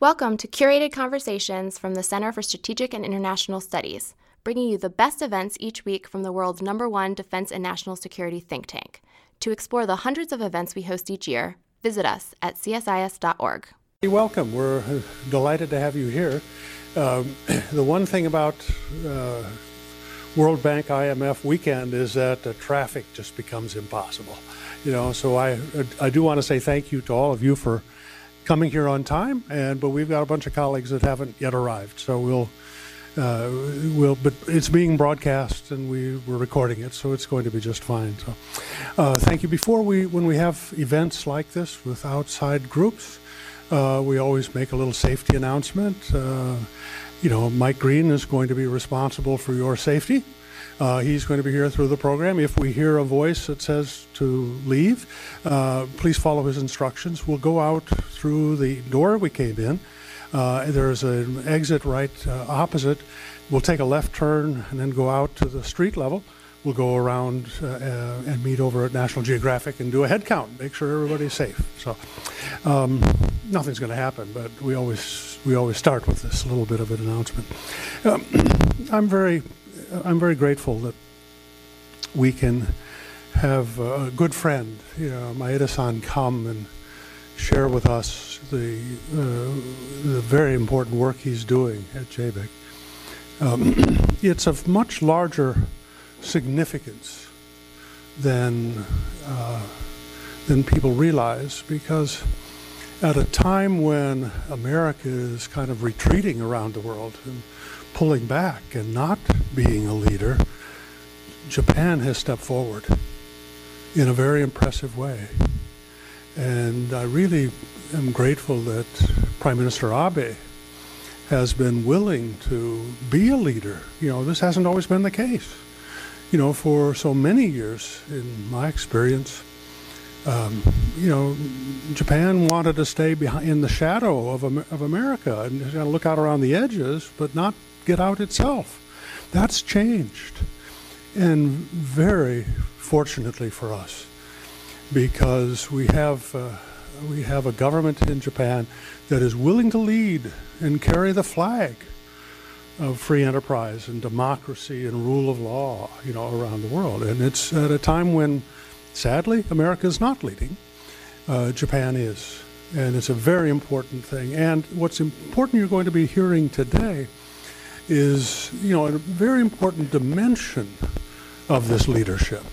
Welcome to curated conversations from the Center for Strategic and International Studies, bringing you the best events each week from the world's number one defense and national security think tank. To explore the hundreds of events we host each year, visit us at csis.org. Welcome. We're uh, delighted to have you here. Um, the one thing about uh, World Bank IMF weekend is that traffic just becomes impossible. You know, so I I do want to say thank you to all of you for coming here on time, and but we've got a bunch of colleagues that haven't yet arrived, so we'll. Uh, we'll, but it's being broadcast and we, we're recording it, so it's going to be just fine. So, uh, thank you. Before we, when we have events like this with outside groups, uh, we always make a little safety announcement. Uh, you know, Mike Green is going to be responsible for your safety. Uh, he's going to be here through the program. If we hear a voice that says to leave, uh, please follow his instructions. We'll go out through the door we came in. Uh, there's an exit right uh, opposite. We'll take a left turn and then go out to the street level. We'll go around uh, and meet over at National Geographic and do a head count, make sure everybody's safe. So um, nothing's going to happen, but we always we always start with this little bit of an announcement. Um, I'm very I'm very grateful that we can have a good friend, you know, Maeda-san, come and share with us the uh, the very important work he's doing at JBIC. Um, it's of much larger significance than uh, than people realize because at a time when America is kind of retreating around the world and pulling back and not being a leader, Japan has stepped forward in a very impressive way. And I really am grateful that Prime Minister Abe has been willing to be a leader. You know, this hasn't always been the case. You know, for so many years, in my experience, um, you know, Japan wanted to stay behind in the shadow of, of America and kind of look out around the edges, but not get out itself. That's changed. And very fortunately for us, because we have, uh, we have a government in Japan that is willing to lead and carry the flag of free enterprise and democracy and rule of law, you know, around the world. And it's at a time when, sadly, America is not leading. Uh, Japan is. And it's a very important thing. And what's important you're going to be hearing today is, you know, a very important dimension of this leadership.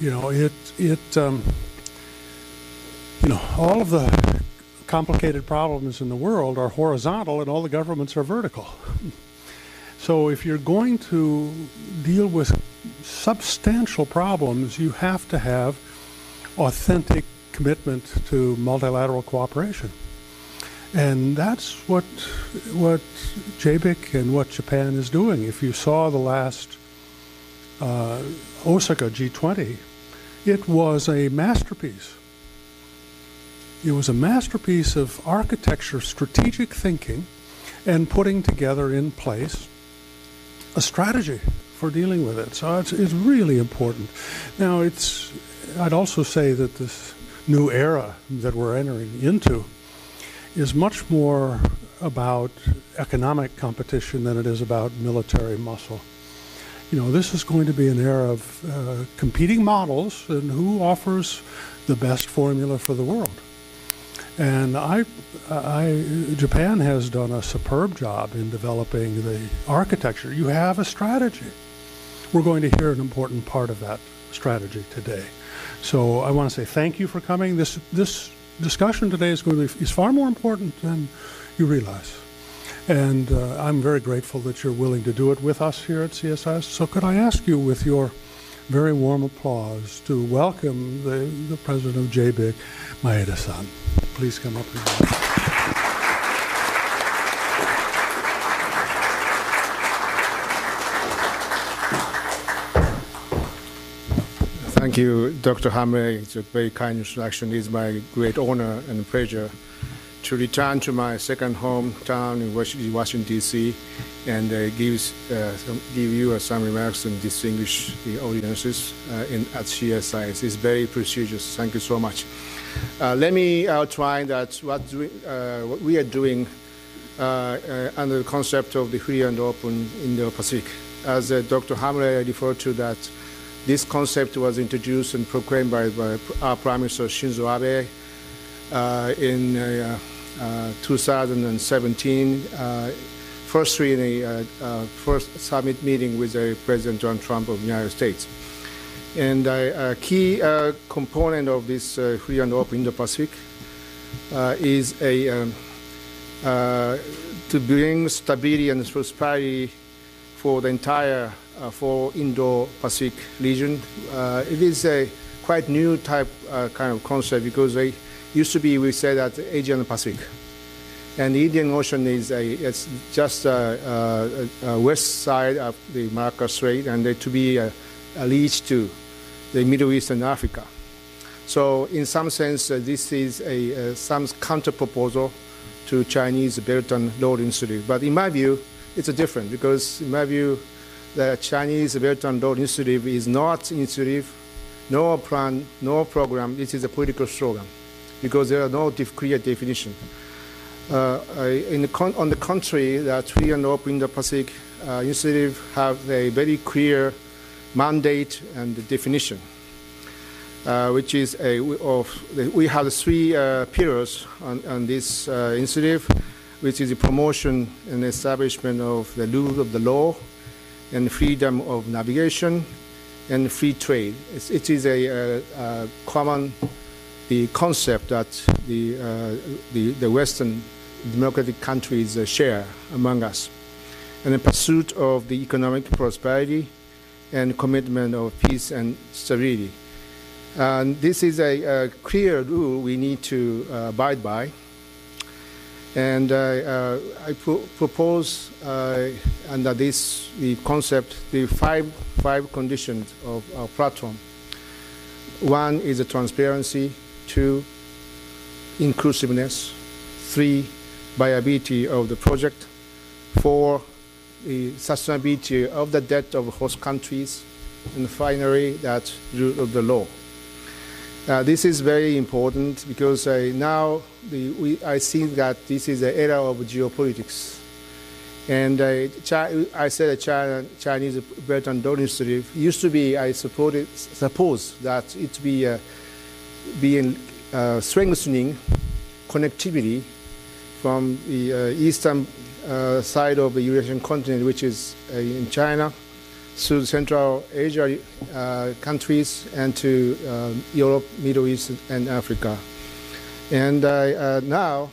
You know, it, it, um, you know, all of the complicated problems in the world are horizontal and all the governments are vertical. so if you're going to deal with substantial problems, you have to have authentic commitment to multilateral cooperation. And that's what what JBIC and what Japan is doing. If you saw the last uh, Osaka G20, it was a masterpiece. It was a masterpiece of architecture, strategic thinking, and putting together in place a strategy for dealing with it. So it's, it's really important. Now, it's I'd also say that this new era that we're entering into is much more about economic competition than it is about military muscle. You know, this is going to be an era of uh, competing models and who offers the best formula for the world. And I, I, Japan has done a superb job in developing the architecture. You have a strategy. We're going to hear an important part of that strategy today. So I want to say thank you for coming. This, this discussion today is going to be is far more important than you realize. And uh, I'm very grateful that you're willing to do it with us here at CSIS. So could I ask you with your very warm applause to welcome the, the president of JBIC, Maeda-san. Please come up. Thank you, Dr. Hamre. It's a very kind introduction. It's my great honor and pleasure to return to my second hometown in Washington, D.C., and uh, uh, some, give you uh, some remarks and distinguish the audiences uh, in, at CSI. It's very prestigious. Thank you so much. Uh, let me outline that what, uh, what we are doing under the concept of the free and open Indo-Pacific. As Dr. Hamre referred to that, this concept was introduced and proclaimed by, by our Prime Minister Shinzo Abe uh, in uh, uh, 2017, firstly in a first summit meeting with President Donald Trump of the United States. And a key component of this free and open Indo-Pacific is a um, to bring stability and prosperity for the entire uh, for Indo-Pacific region. Uh, it is a quite new type uh, kind of concept because they used to be, we say that Asian Pacific. And the Indian Ocean is a, it's just a, a, a west side of the Malacca Strait and to be a, a to the Middle East and Africa. So in some sense, uh, this is a, some counter proposal to Chinese Belt and Road Initiative. But in my view, it's different because in my view, the Chinese Belt and Road Initiative is not an initiative, no plan, no program. It is a political slogan because there are no clear definition. Uh, the on the contrary, the free and open Indo-Pacific uh, initiative have a very clear mandate and definition, uh, which is a of the, we have three uh, pillars on, on this uh, initiative, which is the promotion and establishment of the rule of the law, and freedom of navigation, and free trade. It's, it is a, a, a common the concept that the, uh, the, the, Western democratic countries uh, share among us, and the pursuit of the economic prosperity and commitment of peace and stability. And this is a, a clear rule we need to uh, abide by. And uh, uh, I propose uh, under this the concept the five five conditions of our platform. One is the transparency, two, inclusiveness, three, viability of the project, four, the sustainability of the debt of host countries, and finally, that rule of the law. Uh, this is very important because uh, now the, we, I think that this is the era of geopolitics. And uh, I said China, Chinese Belt and Road Initiative used to be, I suppose, suppose that it be uh, being uh, strengthening connectivity from the uh, eastern uh, side of the Eurasian continent, which is uh, in China, through Central Asia uh, countries and to uh, Europe, Middle East, and Africa. And now,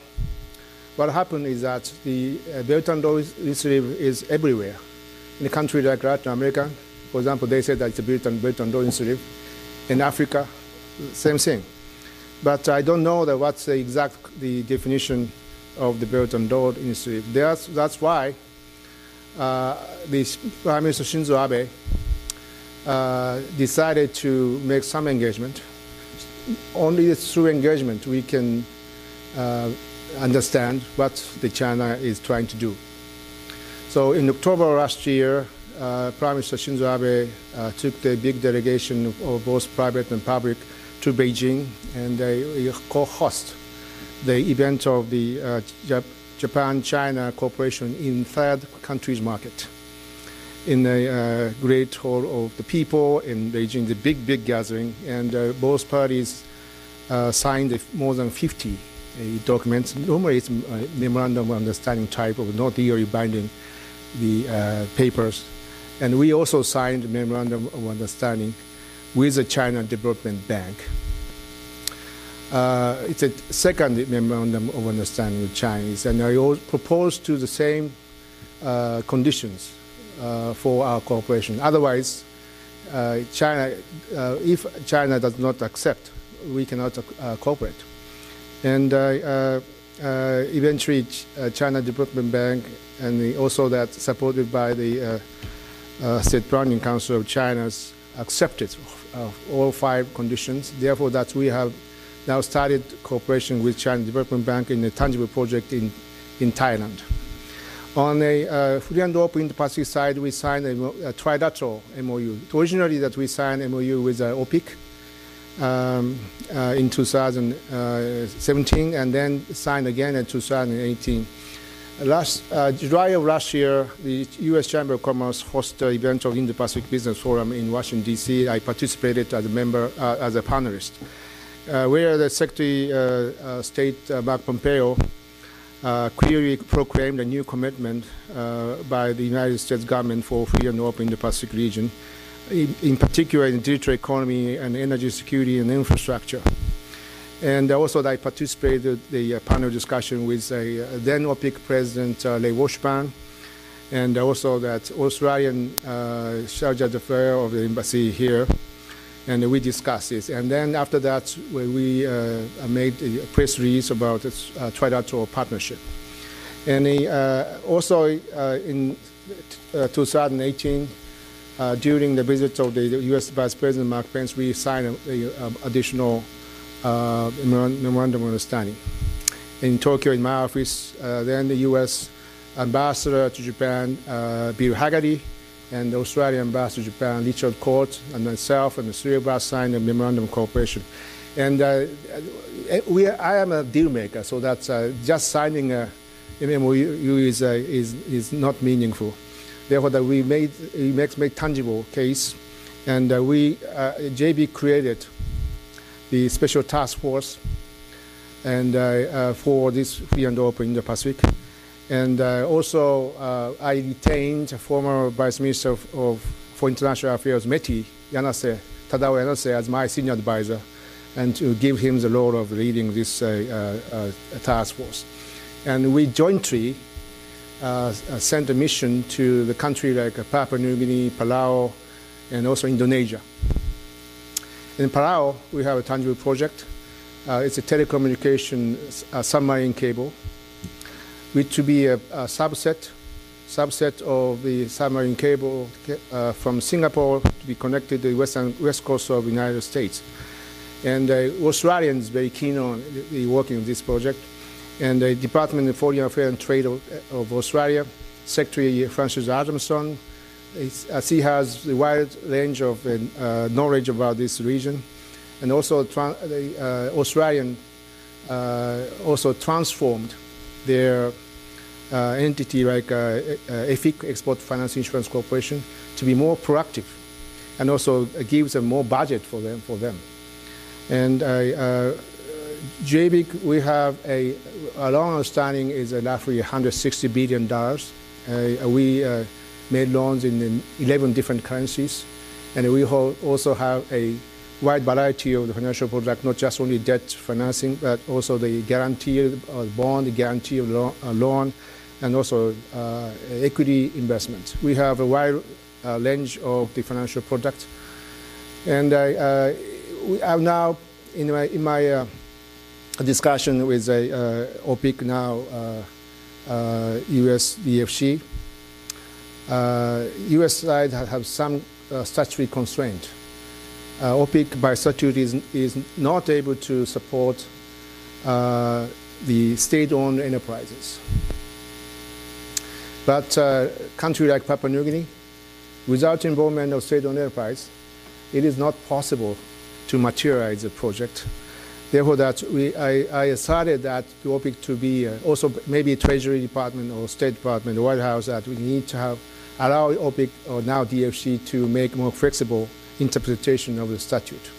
what happened is that the Belt and Road Initiative is everywhere. In a country like Latin America, for example, they said that it's a Belt and, Belt and Road Initiative. In Africa, same thing. But I don't know that what's the exact the definition of the Belt and Road Initiative. That's, that's why uh, the Prime Minister Shinzo Abe uh, decided to make some engagement. Only through engagement we can uh, understand what the China is trying to do. So in October last year, uh, Prime Minister Shinzo Abe uh, took the big delegation of both private and public to Beijing, and they co-host the event of the uh, Japan-China cooperation in third countries market in the uh, great hall of the people in Beijing, the big, big gathering, and uh, both parties uh, signed more than 50 uh, documents. Normally it's a memorandum of understanding type of not legally binding the uh, papers. And we also signed memorandum of understanding with the China Development Bank. Uh, it's a second memorandum of understanding with Chinese, and I propose to the same uh, conditions uh, for our cooperation. Otherwise, uh, China, uh, if China does not accept, we cannot uh, cooperate. And eventually, China Development Bank, and also that supported by the State Planning Council of China's accepted all five conditions. Therefore, that we have now started cooperation with China Development Bank in a tangible project in, in Thailand. On a uh, free and open Indo-Pacific side, we signed a, a, trilateral MOU. Originally, that we signed MOU with uh, OPIC um, uh, in 2017, and then signed again in 2018. Last uh, July of last year, the U.S. Chamber of Commerce hosted an event of Indo-Pacific Business Forum in Washington D.C. I participated as a member, uh, as a panelist, uh, where the Secretary uh, uh, State uh, Mark Pompeo clearly proclaimed a new commitment by the United States government for free and open Indo-Pacific region, in, in particular in digital economy and energy security and infrastructure. And also I participated in the uh, panel discussion with uh, then OPIC President uh, Ray Washburn, and also that Australian uh, charge d'affaires of the embassy here, and we discussed this. And then after that, we uh, made a press release about uh, trilateral partnership. And uh, also in 2018, during the visit of the U.S. Vice President Mark Pence, we signed an additional uh, memorandum of understanding. In Tokyo, in my office, uh, then the U.S. ambassador to Japan, uh, Bill Hagerty, and the Australian ambassador to Japan, Richard Court, and myself, and the three of us signed a memorandum of cooperation. And uh, we, I am a deal maker, so that's uh, just signing a MOU is, uh, is, is not meaningful. Therefore, that we made, make, tangible case, and we, JB created the special task force and uh, uh, for this free and open Indo-Pacific. And uh, also, I retained former Vice Minister of, of, for International Affairs, METI, Yanase, Tadao Yanase, as my senior advisor, and to give him the role of leading this task force. And we jointly uh, sent a mission to the country like Papua New Guinea, Palau, and also Indonesia. In Palau, we have a tangible project. Uh, it's a telecommunication uh, submarine cable, which will be a, a, subset subset of the submarine cable uh, from Singapore to be connected to the western, west coast of the United States. And uh, Australians very keen on the, working on this project. And the Department of Foreign Affairs and Trade of, of Australia, Secretary Frances Adamson, as he has a wide range of uh, knowledge about this region, and also the uh, Australian uh, also transformed their uh, entity like uh, EFIC, Export Finance Insurance Corporation, to be more proactive, and also gives them more budget for them. For them, and JBIC, we have a, a long understanding is roughly 160 billion dollars. we made loans in 11 different currencies. And we also have a wide variety of the financial products, not just only debt financing, but also the guarantee of bond, the guarantee of loan, and also uh, equity investment. We have a wide uh, range of the financial products. And uh, we have now, in my, in my uh, discussion with uh, OPIC now, US uh, DFC, uh, U.S. side have some statutory constraint. Uh, OPIC by statute is, is not able to support the state-owned enterprises. But uh, country like Papua New Guinea, without involvement of state-owned enterprise, it is not possible to materialize the project. Therefore, that we, I, I decided that the OPIC to be uh, also maybe Treasury Department or State Department, the White House, that we need to have allow OPIC or now DFC to make more flexible interpretation of the statute.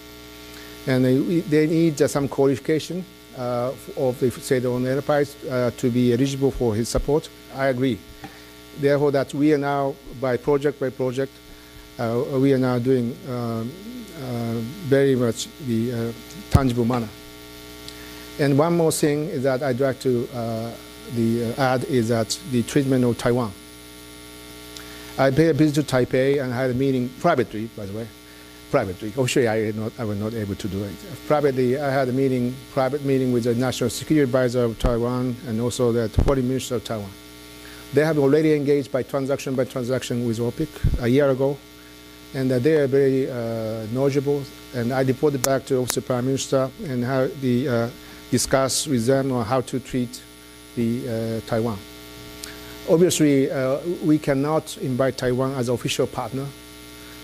And they, they need uh, some qualification uh, of the state-owned enterprise uh, to be eligible for his support. I agree. Therefore, that we are now, by project by project, uh, we are now doing um, uh, very much the uh, tangible manner. And one more thing that I'd like to the, add is that the treatment of Taiwan. I paid a visit to Taipei and had a meeting privately, by the way, privately. Oh, Officially, I, not, I was not able to do it. Privately, I had a meeting, private meeting with the National Security Advisor of Taiwan and also the Foreign Minister of Taiwan. They have already engaged by transaction by transaction with OPIC a year ago, and uh, they are very uh, knowledgeable. And I reported back to the Prime Minister and how the uh, discuss with them on how to treat the Taiwan. Obviously, we cannot invite Taiwan as official partner.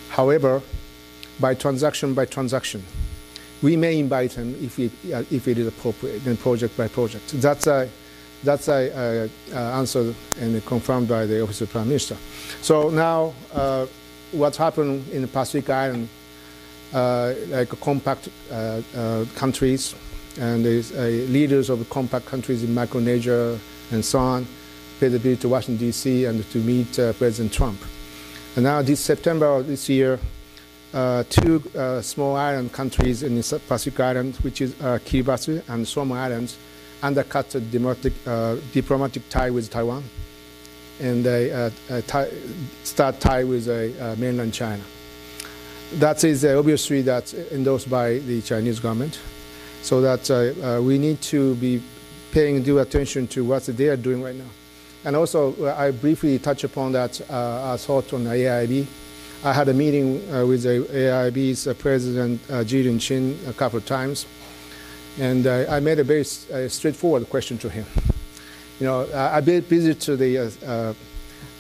However, by transaction by transaction, we may invite them if it, uh, if it is appropriate, then project by project. That's a, that's a, uh, answer and confirmed by the Office of Prime Minister. So now, uh, what's happened in the Pacific Island, uh, like compact uh, uh, countries, and leaders of compact countries in Micronesia and so on, paid a visit to Washington, D.C. and to meet President Trump. And now this September of this year, uh, two uh, small island countries in the Pacific Island, which is uh, Kiribati and Solomon Islands, undercut the diplomatic, uh, diplomatic tie with Taiwan, and they uh, uh, tie, start tie with mainland China. That is obviously that's endorsed by the Chinese government, so that we need to be paying due attention to what they are doing right now. And also, I briefly touch upon that uh, thought on AIIB. I had a meeting uh, with the AIB's uh, president, uh, Ji Chin, a couple of times, and uh, I made a very uh, straightforward question to him. You know, I visited the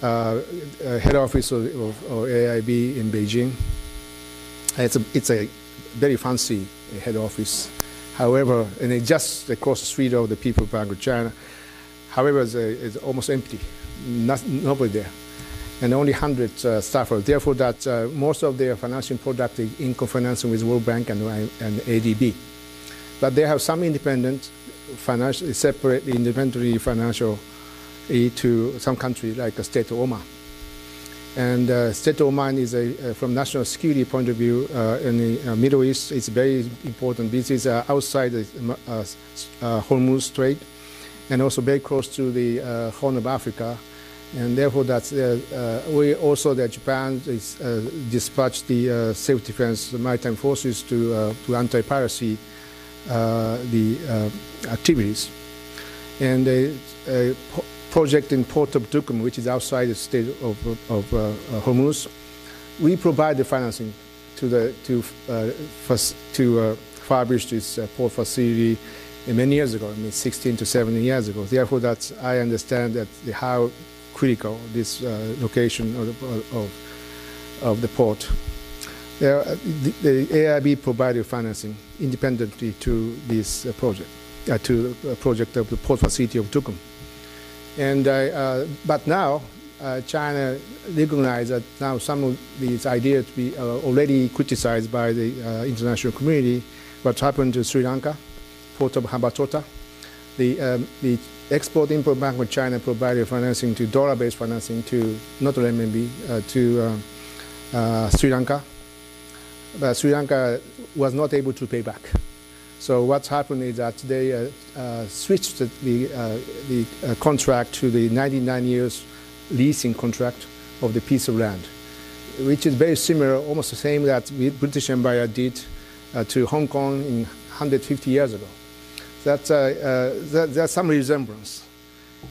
uh, head office of, of, of, AIIB in Beijing. It's a, it's a very fancy head office. However, and it's just across the street of the People's Bank of China. However, it's, it's almost empty. Not, nobody there and only 100 uh, staffers. Therefore, that uh, most of their financing product is in co-financing with World Bank and, and ADB. But they have some independent, financial, separate, independently financial aid to some countries like the state of Oman. And uh, state of Oman is a, uh, from national security point of view uh, in the uh, Middle East, it's very important. This is uh, outside the uh, Hormuz Strait and also very close to the Horn of Africa and therefore that's uh, uh, we also that Japan is, uh, dispatched the uh, self defense maritime forces to uh, to anti-piracy uh, the activities, and a, project in Port of Duqm, which is outside the state of, of Hormuz, we provide the financing to the to to establish this port facility many years ago, I mean 16 to 17 years ago. Therefore, that's I understand that the, how critical, this uh, location of, of, of, the port. There, uh, the, the, AIIB provided financing independently to this uh, project, uh, to the project of the port facility of Duqm. And, uh, but now, uh, China recognized that now some of these ideas be already criticized by the international community. What happened to Sri Lanka, port of Hambantota, the, um, the Export Import Bank of China provided financing to dollar-based financing to not renminbi uh, to uh, uh, Sri Lanka, but Sri Lanka was not able to pay back. So what's happened is that they uh, uh, switched the the contract to the 99 years leasing contract of the piece of land, which is very similar, almost the same that British Empire did to Hong Kong in 150 years ago that, uh, uh, that there's some resemblance.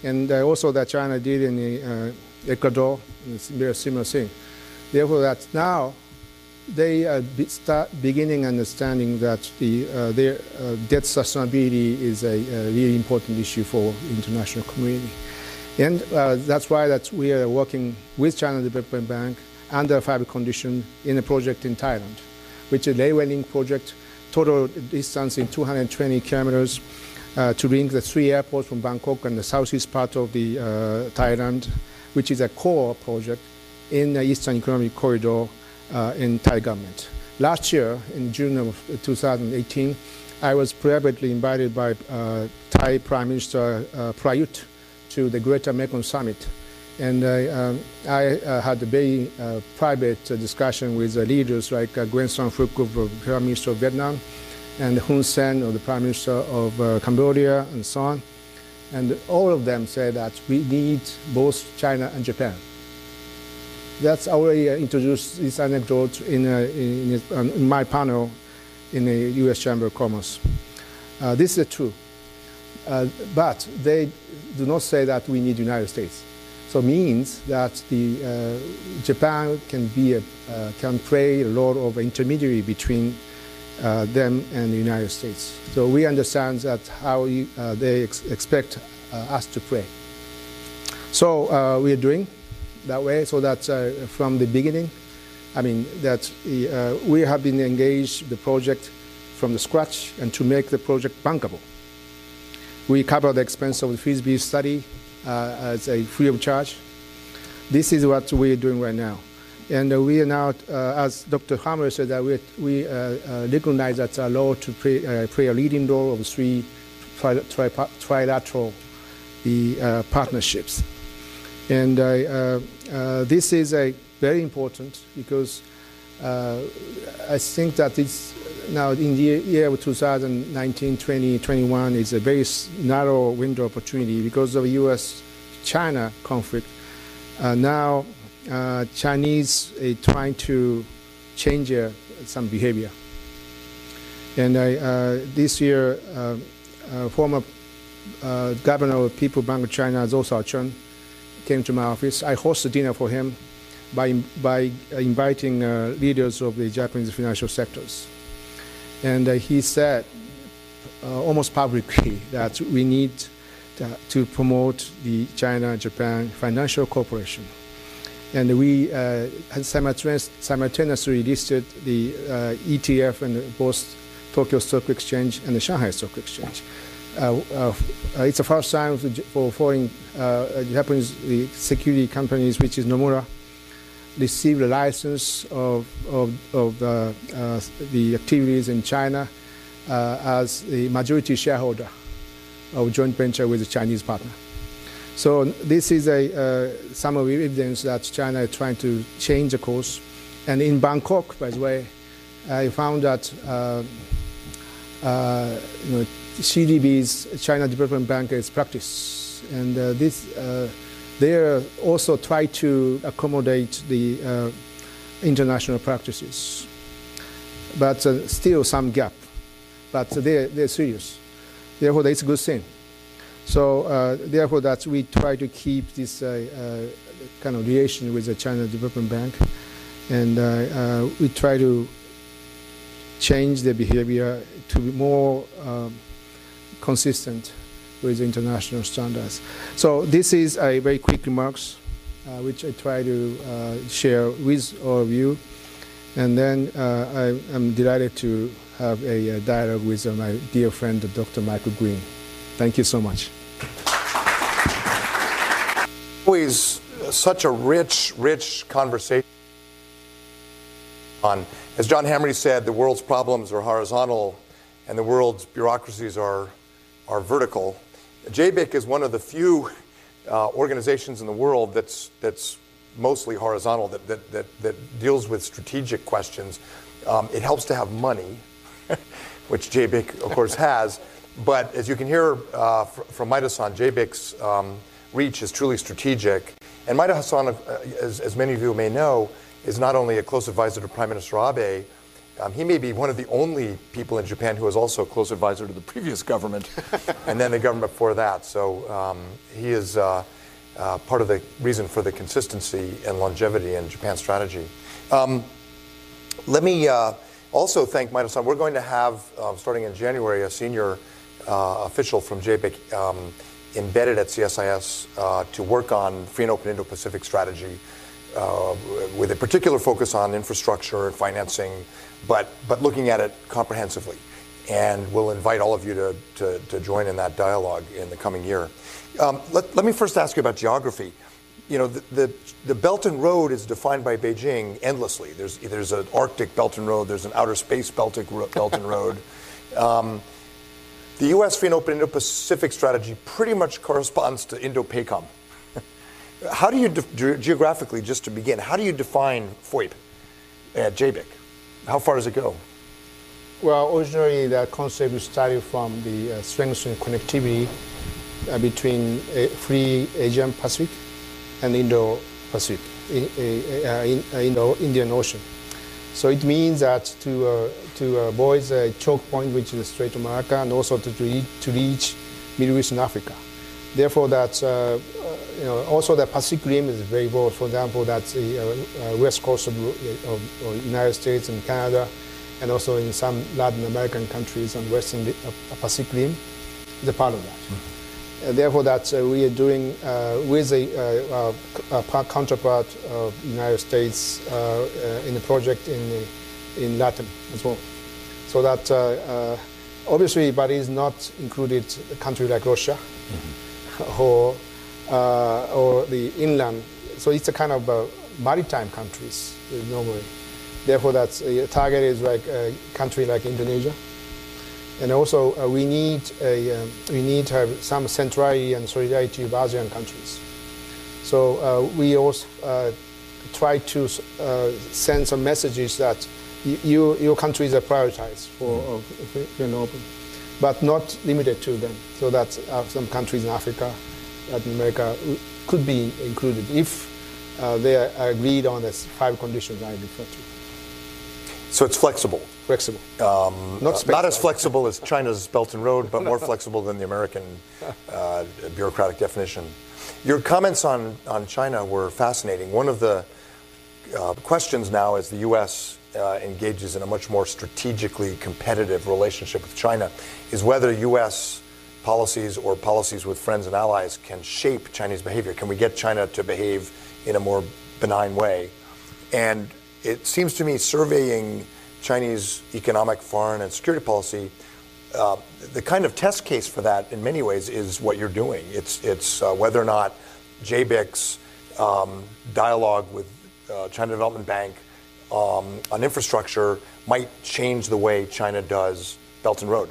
And uh, also that China did in Ecuador, it's a very similar thing. Therefore, that now they uh, be start beginning understanding that the, uh, their uh, debt sustainability is a, a, really important issue for international community. And that's why that we are working with China Development Bank under five condition in a project in Thailand, which is a railway link project total distance in 220 kilometers uh, to link the three airports from Bangkok and the southeast part of the uh, Thailand, which is a core project in the Eastern Economic Corridor uh, in Thai government. Last year, in June of 2018, I was privately invited by uh, Thai Prime Minister uh, Prayut to the Greater Mekong Summit and um, I uh, had a very uh, private uh, discussion with leaders like Nguyen Xuan Phuc, the Prime Minister of Vietnam, and Hun Sen, the Prime Minister of Cambodia, and so on. And all of them said that we need both China and Japan. That's already introduced this anecdote in, in, in, my panel in the U.S. Chamber of Commerce. Uh, this is true. Uh, but they do not say that we need United States. So means that the uh, Japan can be a, uh, can play a role of intermediary between uh, them and the United States. So we understand that how you, uh, they ex expect uh, us to play. So uh, we are doing that way so that from the beginning, I mean that we have been engaged the project from the scratch and to make the project bankable. We cover the expense of the feasibility study uh, Uh, as a free of charge. This is what we're doing right now. And uh, we are now, uh, as Dr. Hamre said, that we, we uh, uh, recognize that our law to play, play, a leading role of three tri tri trilateral the, partnerships. And this is a very important because I think that it's now in the year of 2019, 20, 21 is a very narrow window opportunity because of U.S.-China conflict. Uh, now uh, Chinese are trying to change uh, some behavior. And uh, this year, uh, uh, former governor of People Bank of China, Zhou Xiaochuan, came to my office. I hosted a dinner for him by, by inviting leaders of the Japanese financial sectors. And uh, he said uh, almost publicly that we need to, promote the China-Japan financial cooperation. And we uh, simultaneously listed the ETF and both Tokyo Stock Exchange and the Shanghai Stock Exchange. Uh, uh, it's the first time for foreign uh, Japanese security companies, which is Nomura, received a license of, of, of the, uh, the activities in China uh, as the majority shareholder of joint venture with a Chinese partner. So this is a, uh, the evidence that China is trying to change the course. And in Bangkok, by the way, I found that uh, uh, you know, CDB's China Development Bank is practice. And uh, this they also try to accommodate the uh, international practices. But uh, still some gap. But they're, they're serious. Therefore, that's a good thing. So uh, therefore, that we try to keep this uh, uh, kind of relation with the China Development Bank, and uh, we try to change the behavior to be more um, consistent with international standards. So this is a very quick remarks, uh, which I try to uh, share with all of you. And then uh, I am delighted to have a, dialogue with uh, my dear friend, Dr. Michael Green. Thank you so much. Always such a rich, rich conversation on, as John Hamre said, the world's problems are horizontal and the world's bureaucracies are, are vertical. JBIC is one of the few uh, organizations in the world that's, that's mostly horizontal, that, that, that, that deals with strategic questions. Um, it helps to have money, which JBIC, of course, has. But as you can hear uh, from Maeda-san, JBIC's um, reach is truly strategic. And Maeda-san, uh, as, as many of you may know, is not only a close advisor to Prime Minister Abe, um, he may be one of the only people in Japan who was also a close advisor to the previous government and then the government before that. So um, he is uh, uh, part of the reason for the consistency and longevity in Japan's strategy. Um, let me uh, also thank Maeda-san. We're going to have, uh, starting in January, a senior uh, official from JBIC um, embedded at CSIS uh, to work on free and open Indo-Pacific strategy with a particular focus on infrastructure and financing, but, but looking at it comprehensively. And we'll invite all of you to, to, to join in that dialogue in the coming year. Um, let, let me first ask you about geography. You know, the, the, the, Belt and Road is defined by Beijing endlessly. There's, there's an Arctic Belt and Road, there's an outer space Belt and Road. Um, the U.S. Free and Open Indo-Pacific strategy pretty much corresponds to Indo-PACOM. how do you, de- geographically, just to begin, how do you define FOIP at JBIC? How far does it go? Well, originally the concept started from the uh, strengthening connectivity uh, between uh, free Asian Pacific and Indo-Pacific, in, uh, uh, in, uh, Indo-Indian Ocean. So it means that to, to avoid the choke point, which is the Strait of Malacca, and also to, to reach Middle East and Africa. Therefore, that you know, also the Pacific Rim is very broad. For example, that's the uh, uh, west coast of, of, of, United States and Canada, and also in some Latin American countries and western uh, Pacific Rim is a part of that. Mm -hmm. therefore, that we are doing with a, a, counterpart of United States in the project in, in Latin as well. So that obviously, but is not included a country like Russia. Mm -hmm. or uh, or the inland. So it's a kind of uh, maritime countries uh, normally. Therefore, that's uh, target is like a country like Indonesia. And also, uh, we need a, um, we need to have some centrality and solidarity with ASEAN countries. So uh, we also try to send some messages that you, your countries are prioritized for mm. open, but not limited to them. So that some countries in Africa Latin America could be included if uh, they agreed on the five conditions I referred to. So it's flexible. Flexible. Um, not, uh, not, as flexible as China's Belt and Road, but more flexible than the American uh, bureaucratic definition. Your comments on, on China were fascinating. One of the uh, questions now as the U.S. Uh, engages in a much more strategically competitive relationship with China is whether U.S policies or policies with friends and allies can shape Chinese behavior? Can we get China to behave in a more benign way? And it seems to me surveying Chinese economic, foreign, and security policy, uh, the kind of test case for that in many ways is what you're doing. It's, it's uh, whether or not JBIC's um, dialogue with uh, China Development Bank um, on infrastructure might change the way China does Belt and Road.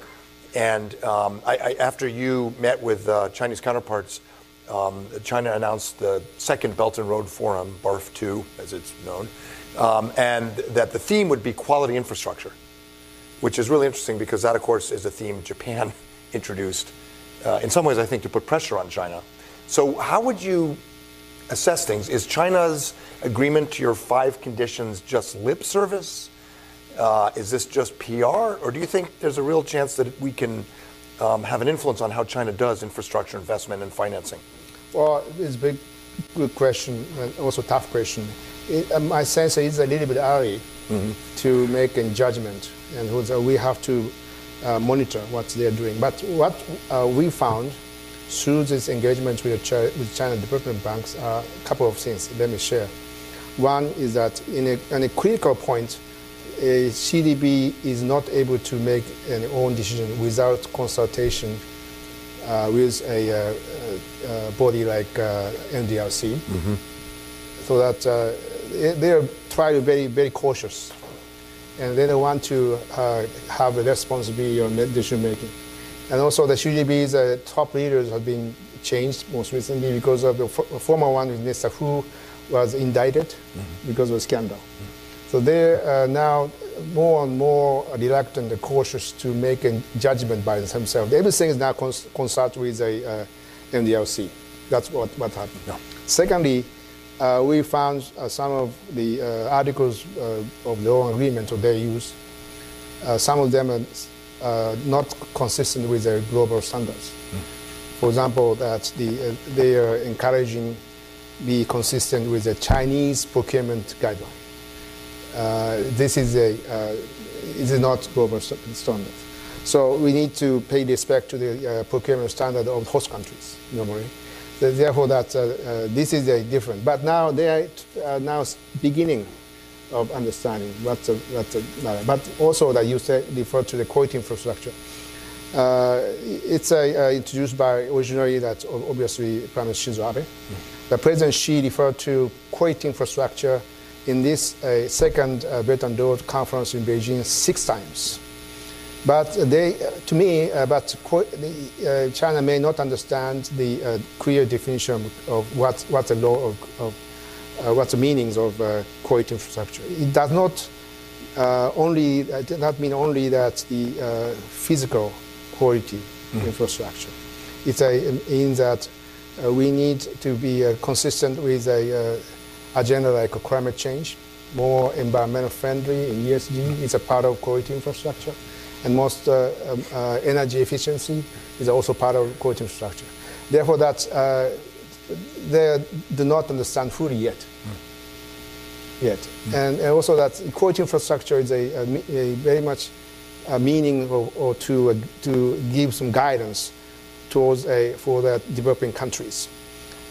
And um, I, I, after you met with uh, Chinese counterparts, um, China announced the second Belt and Road Forum, BARF 2, as it's known, um, and that the theme would be quality infrastructure, which is really interesting because that, of course, is a theme Japan introduced, uh, in some ways, I think, to put pressure on China. So, how would you assess things? Is China's agreement to your five conditions just lip service? Uh, is this just PR, or do you think there's a real chance that we can um, have an influence on how China does infrastructure investment and financing? Well, it's a big, good question, and also tough question. It, uh, my sense is a little bit early mm-hmm. to make a judgment, and we have to uh, monitor what they're doing. But what uh, we found through this engagement with, China, with China development banks are a couple of things. Let me share. One is that in a, in a critical point, a CDB is not able to make an own decision without consultation uh, with a, a, uh, a, uh, body like uh, NDRC. Mm-hmm. So that uh, they are trying to be very, very cautious. And they don't want to uh, have a responsibility on decision making. And also the CDB's uh, top leaders have been changed most recently because of the f- former one, Mr. Hu, was indicted mm-hmm. because of a scandal. Mm-hmm. So they are now more and more reluctant and cautious to make a judgment by themselves. Everything is now cons- consult with a uh, NDRC. That's what, what happened. Yeah. Secondly, uh, we found uh, some of the uh, articles uh, of the own agreement of their use. Uh, some of them are not consistent with their global standards. Mm. For example, that the, they are encouraging be consistent with the Chinese procurement guideline. Uh, this is a uh, is not global standard. So we need to pay respect to the uh, procurement standard of host countries normally. So therefore, that this is a different. But now they are now beginning of understanding what's a, what's a matter. But also that you say, refer to the quality infrastructure. Uh, it's uh, introduced by originally that obviously Prime Minister Shinzo Abe. Mm. The President Xi referred to quality infrastructure in this uh, second uh, Belt and Road conference in Beijing six times. But they, to me, uh, but uh, China may not understand the uh, clear definition of what, what's the law of, of uh, what's the meanings of quality infrastructure. It does not only, it does not mean only that the physical quality mm. infrastructure. It's a, means that we need to be consistent with a agenda like climate change, more environmental friendly in ESG is a part of quality infrastructure. And most uh, um, uh, energy efficiency is also part of quality infrastructure. Therefore, that uh, they do not understand fully yet. Mm. Yet, mm. And, and, also that quality infrastructure is a, a, a very much a meaning or, or to uh, to give some guidance towards a, for the developing countries.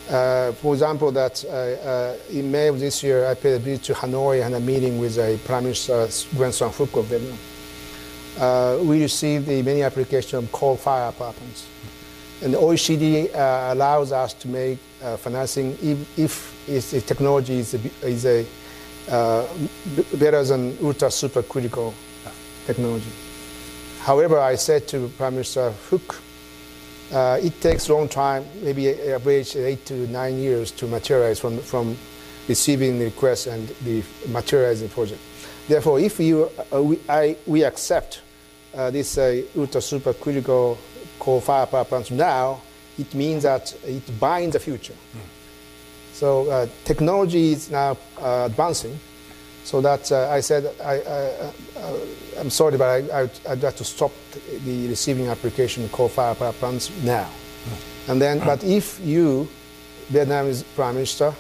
Uh, for example, that uh, uh, in May of this year, I paid a visit to Hanoi and a meeting with a Prime Minister Nguyen Xuan Phuc of Vietnam. Uh, we received many applications of coal-fired power plants. And the OECD uh, allows us to make uh, financing if, if the technology is a, is a better than ultra supercritical technology. However, I said to Prime Minister Phuc, uh, it takes a long time, maybe average eight to nine years to materialize from, from receiving the request and the materializing project. Therefore, if you, uh, we, I, we accept uh, this uh, ultra super critical coal-fired power plants now, it means that it binds the future. Mm. So uh, technology is now uh, advancing, so that uh, I said, I, am uh, sorry, but I, would have to stop the receiving application coal-fired power plants now. Mm. And then, but if you, Vietnamese Prime Minister,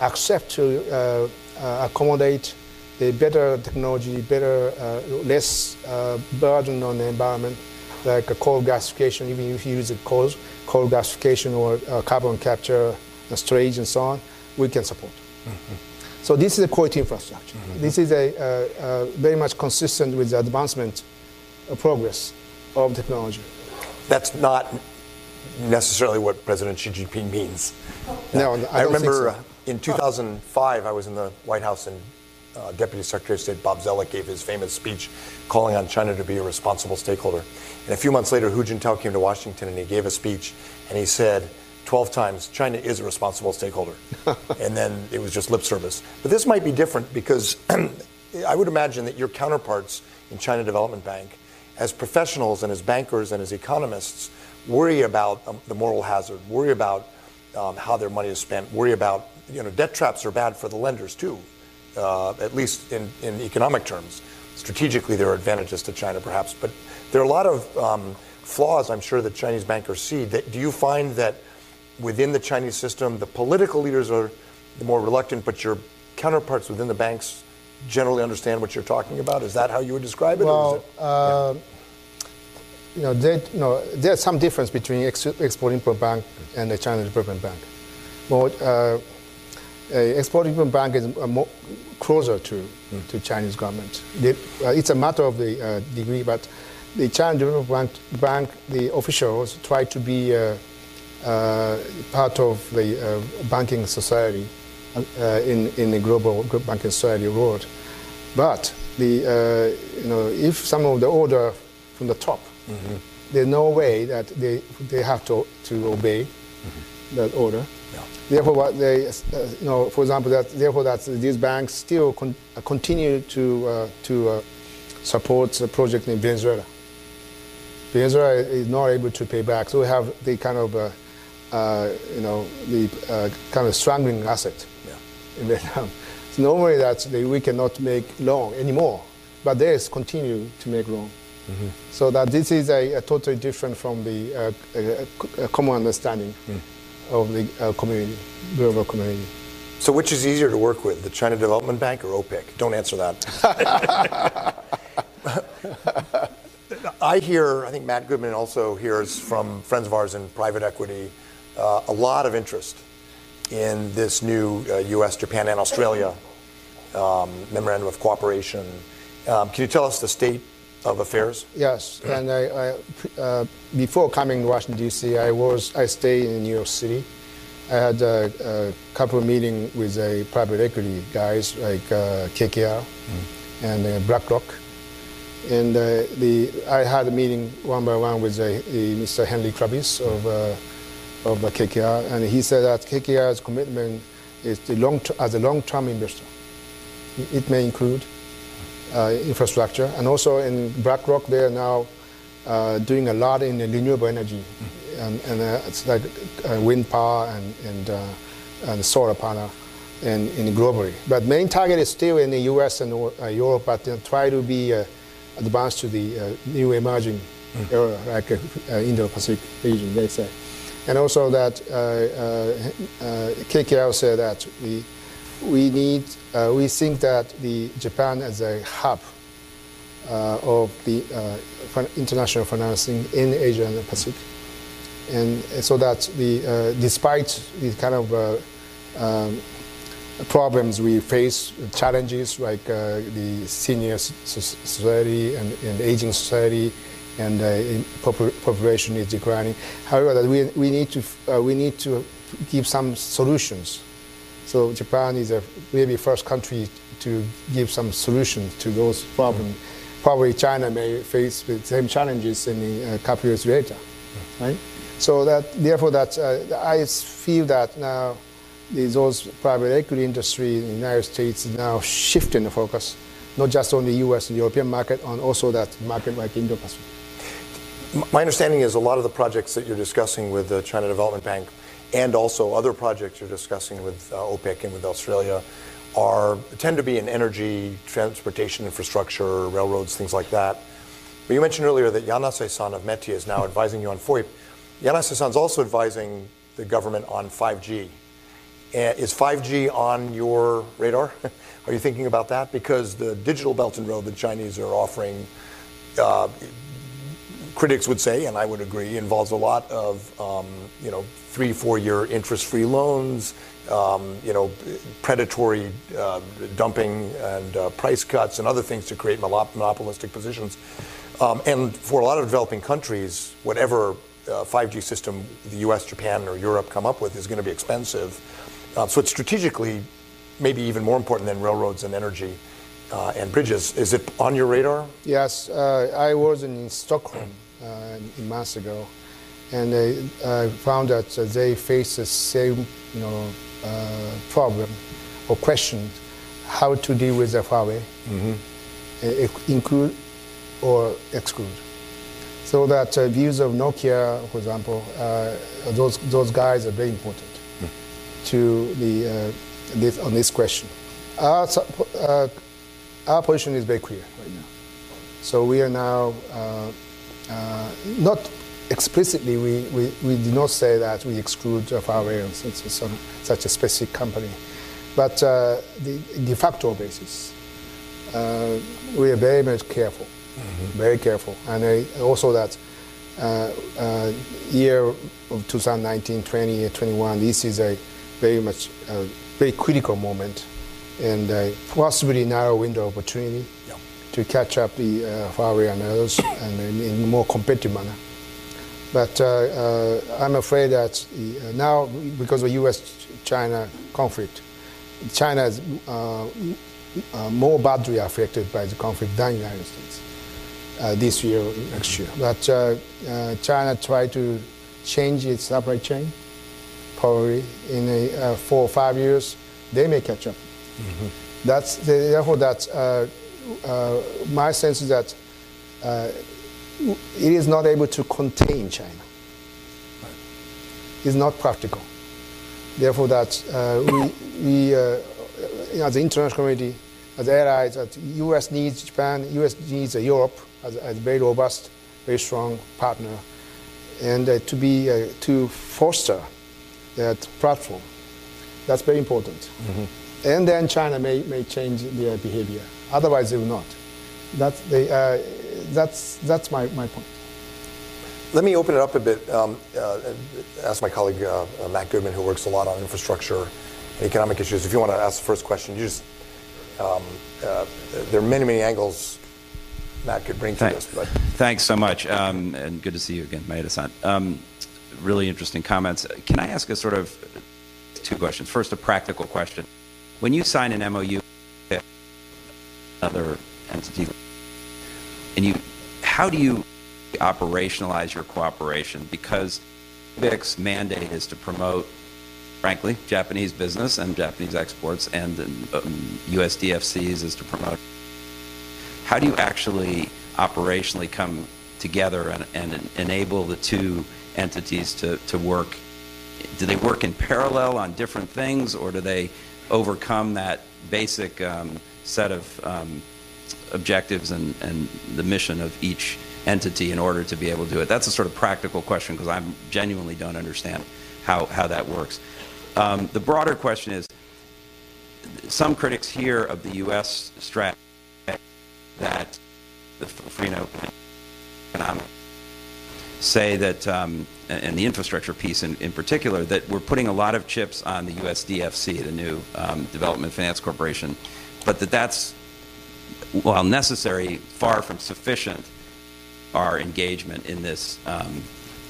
accept to uh, uh, accommodate the better technology, better, uh, less uh, burden on the environment, like a coal gasification, even if you use a coal, coal gasification or carbon capture, and storage, and so on, we can support. Mm-hmm. So this is a quality infrastructure. Mm-hmm. This is a, uh, uh, very much consistent with the advancement uh, progress of technology. That's not necessarily what President Xi Jinping means. No, I, I remember so. in 2005, I was in the White House and uh, Deputy Secretary of State Bob Zoellick gave his famous speech calling on China to be a responsible stakeholder. And a few months later, Hu Jintao came to Washington and he gave a speech and he said, 12 times, China is a responsible stakeholder. and then it was just lip service. But this might be different because I would imagine that your counterparts in China Development Bank, as professionals and as bankers and as economists, worry about um, the moral hazard, worry about um, how their money is spent, worry about, you know, debt traps are bad for the lenders too, uh, at least in, in economic terms. Strategically, there are advantages to China perhaps, but there are a lot of um, flaws I'm sure that Chinese bankers see. That, do you find that within the Chinese system, the political leaders are the more reluctant, but your counterparts within the banks generally understand what you're talking about? Is that how you would describe it? Well, it, uh, yeah. you know, they, you know, there's some difference between Export-Import Bank and the China Development Bank. More, uh, Export-Import Bank is more closer to, mm. to Chinese government. They, uh, it's a matter of the uh, degree, but the China Development Bank, Bank, the officials try to be uh, part of the uh, banking society uh, in, in the global banking society world. But the, you know, if some of the order from the top, mm-hmm. there's no way that they, they have to, to obey mm-hmm. that order. Yeah. Therefore, what they, uh, you know, for example, that therefore that these banks still con- continue to uh, to uh, support the project in Venezuela. Venezuela is not able to pay back, so we have the kind of uh, you know, the uh, kind of strangling asset yeah. in Vietnam. It's normally that they, we cannot make loan anymore, but they continue to make loan. Mm-hmm. So that this is a, a totally different from the uh, a, a common understanding mm. of the uh, community, global community. So which is easier to work with, the China Development Bank or OPIC? Don't answer that. I hear, I think Matt Goodman also hears from friends of ours in private equity uh, a lot of interest in this new uh, U.S., Japan, and Australia um, memorandum of cooperation. Um, can you tell us the state of affairs? Yes, and I, I, uh, before coming to Washington D.C., I was I stayed in New York City. I had a, a couple of meetings with a private equity guys like uh, KKR mm. and uh, BlackRock, and uh, the I had a meeting one by one with Mr. Henry Kravis of of KKR, and he said that KKR's commitment is the long as a long-term investor. It may include uh, infrastructure, and also in BlackRock, they are now uh, doing a lot in renewable energy, mm. and, and uh, it's like uh, wind power and and, uh, and solar power, and, and, globally. But main target is still in the U.S. and uh, Europe, but try to be advanced to the new emerging mm. area, like Indo-Pacific region, they say. And also that uh, uh, uh KKR said that we, we need, uh, we think that the Japan as a hub uh, of the international financing in Asia and the Pacific. And so that the, despite the kind of um, problems we face, challenges like uh, the senior society and, and aging society, and uh, population is declining. However, that we, we need to uh, we need to give some solutions. So Japan is a maybe first country to give some solutions to those problems. Mm-hmm. Probably China may face the same challenges in a couple years later, mm-hmm. right? So that therefore that uh, I feel that now those private equity industry in the United States is now shifting the focus, not just on the U.S. and European market, on also that market like Indo-Pacific. My understanding is a lot of the projects that you're discussing with the China Development Bank and also other projects you're discussing with uh, OPIC and with Australia are tend to be in energy, transportation infrastructure, railroads, things like that. But you mentioned earlier that Yanase-san of METI is now advising you on FOIP. Yanase-san is also advising the government on 5G. Is 5G on your radar? Are you thinking about that? Because the digital Belt and Road the Chinese are offering, uh, critics would say, and I would agree, involves a lot of um, you know three, four-year interest-free loans, um, you know, predatory uh, dumping and uh, price cuts and other things to create monopolistic positions. Um, and for a lot of developing countries, whatever 5G uh, system the U.S., Japan, or Europe come up with is going to be expensive. Uh, so it's strategically maybe even more important than railroads and energy uh, and bridges. Is it on your radar? Yes, uh, I was in Stockholm uh, months ago, and I found that they face the same, you know, uh, problem or question how to deal with the Huawei, mm-hmm. include or exclude. So that uh, views of Nokia, for example, those those guys are very important to the, uh, this, on this question. Our, uh, our position is very clear right now. So we are now uh, uh, not explicitly, we, we, we do not say that we exclude on such, some, such a specific company. But uh, the de facto basis, uh, we are very much careful, mm-hmm. very careful. And also that uh, uh, year of 2019, 20, 21, this is a very much a very critical moment and a possibly narrow window of opportunity. To catch up the uh, Huawei and others and in, in a more competitive manner. But uh, uh, I'm afraid that uh, now, because of U.S.-China conflict, China is uh, uh, more badly affected by the conflict than the United States this year or next year. But China tried to change its supply chain probably in a, uh, four or five years, they may catch up. Mm-hmm. That's therefore that uh, uh, my sense is that uh, it is not able to contain China. It's not practical. Therefore, that uh, we, we uh, as the international community, as allies, that U.S. needs Japan, U.S. needs Europe as, as a very robust, very strong partner, and to be to foster that platform. That's very important. Mm-hmm. And then China may, may change their behavior. Otherwise, they will not. That's, they, uh, that's, that's my, my point. Let me open it up a bit. Um, uh, ask my colleague uh, uh, Matt Goodman, who works a lot on infrastructure and economic issues. If you want to ask the first question, you just um, uh, there are many, many angles Matt could bring to Thanks. this. But thanks so much, um, and good to see you again, Maeda-san. Um, really interesting comments. Can I ask a sort of two questions? First, a practical question. When you sign an MOU with another entity, and you, how do you operationalize your cooperation? Because JBIC's mandate is to promote, frankly, Japanese business and Japanese exports, and um, USDFC's is to promote. How do you actually operationally come together and, and enable the two entities to, to work? Do they work in parallel on different things, or do they overcome that basic um, set of um, objectives and, and the mission of each entity in order to be able to do it? That's a sort of practical question because I genuinely don't understand how, how that works. Um, the broader question is, some critics here of the U.S. strategy that the and open economic say that, um, and the infrastructure piece in, in particular, that we're putting a lot of chips on the USDFC, the new um, Development Finance Corporation, but that that's, while necessary, far from sufficient our engagement in this, um,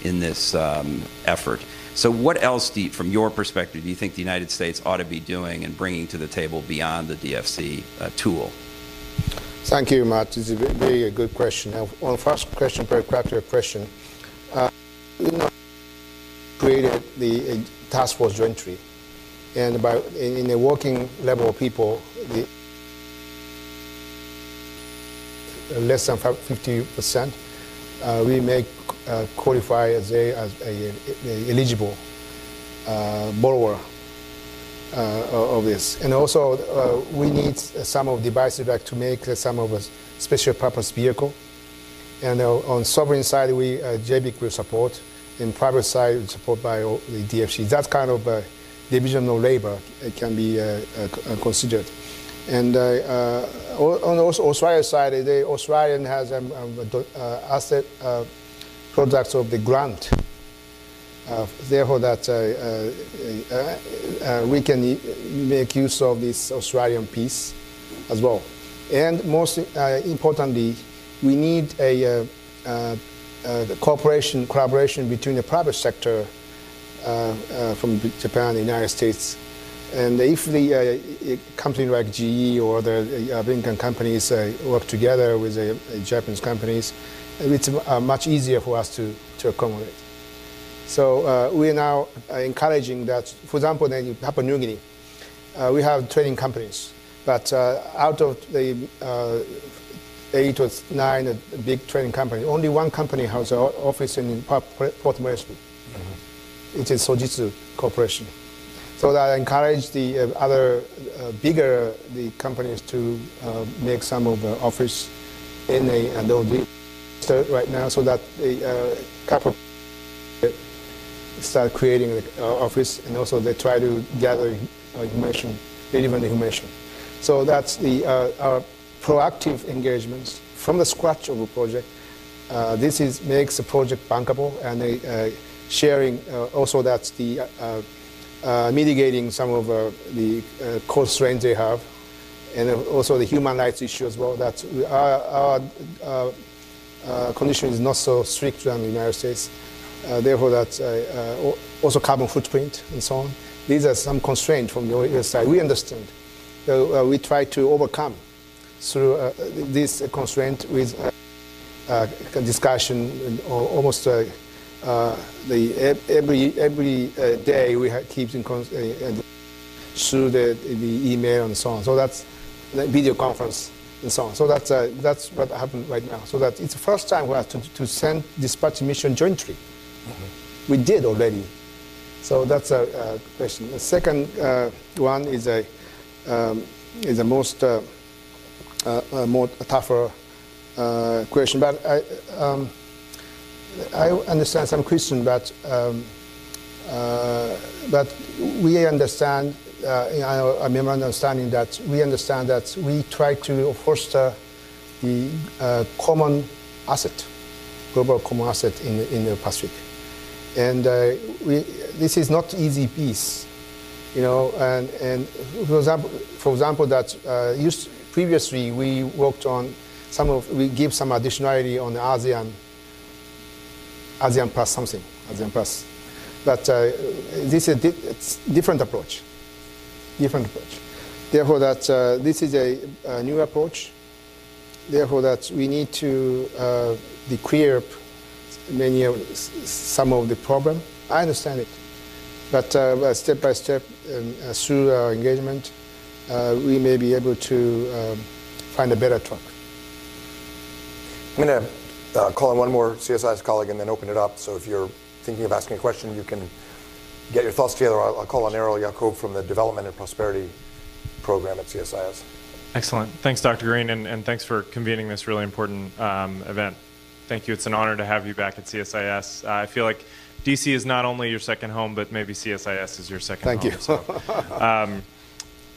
in this um, effort. So what else, you, from your perspective, do you think the United States ought to be doing and bringing to the table beyond the DFC uh, tool? Thank you, Matt. It's a very good question. Now, on the first question, very practical question, uh, you know, created the uh, task force jointly, and by in, in, a working level of people, the less than 50 percent, uh, we may uh, qualify as a, as a, a eligible uh, borrower uh, of this. And also, uh, we need some of devices like to make some of a special purpose vehicle. And uh, on sovereign side, we JBIC will support. In private side, support by the DFC. That kind of division of labor can be considered. And uh, on the Australia side, the Australian has um, um, asset uh, products of the grant. Uh, therefore, that uh, uh, we can make use of this Australian piece as well. And most importantly, we need a, cooperation, collaboration between the private sector from Japan and the United States and if the uh, company like GE or the American companies uh, work together with the Japanese companies, it's uh, much easier for us to, to accommodate. So uh, we are now uh, encouraging that, for example, in Papua New Guinea, uh, we have training companies, but uh, out of the uh, eight or nine big training companies, only one company has an office in Port Moresby. Mm-hmm. It is Sojitz Corporation. So that I encourage the uh, other bigger the companies to make some of the office in a, and right now so that the uh, couple start creating the uh, office and also they try to gather uh, information, relevant information. So that's the uh, our proactive engagements from the scratch of a project. Uh, this is makes the project bankable and uh, sharing uh, also that's the Uh, mitigating some of uh, the uh, constraints they have and also the human rights issue as well. That our, our condition is not so strict than the United States. Uh, therefore, that uh, uh, also carbon footprint and so on. These are some constraints from the US side. We understand. We try to overcome through this constraint with discussion almost uh, the every every uh, day we keep in uh, through the, the email and so on. So that's the video conference and so on. So that's that's what happened right now. So that it's the first time we have to, to send dispatch mission jointly. We did already. So that's a, a question. The second uh, one is a um, is a most uh, uh, a more tougher uh, question. But I um, I understand some question, but um, uh, but we understand. Uh, I remember understanding that we understand that we try to foster the common asset, global common asset in in the Pacific. And uh, we, this is not easy piece, you know. And, and for example, for example, that uh, used, previously we worked on some of we give some additionality on the ASEAN, ASEAN plus something, ASEAN plus. But uh, this is a di different approach, different approach. Therefore, that uh, this is a, a, new approach. Therefore, that we need to uh, clear many of some of the problem. I understand it, but uh, step by step uh, through our engagement, uh, we may be able to um, find a better track. I'm going to uh, call on one more CSIS colleague and then open it up. So if you're thinking of asking a question, you can get your thoughts together. I'll, I'll call on Erol Yayboke from the Development and Prosperity Program at CSIS. Excellent. Thanks, Dr. Green, and, and thanks for convening this really important um, event. thank you. It's an honor to have you back at CSIS. Uh, I feel like DC is not only your second home, but maybe CSIS is your second Thank home. you. So, um,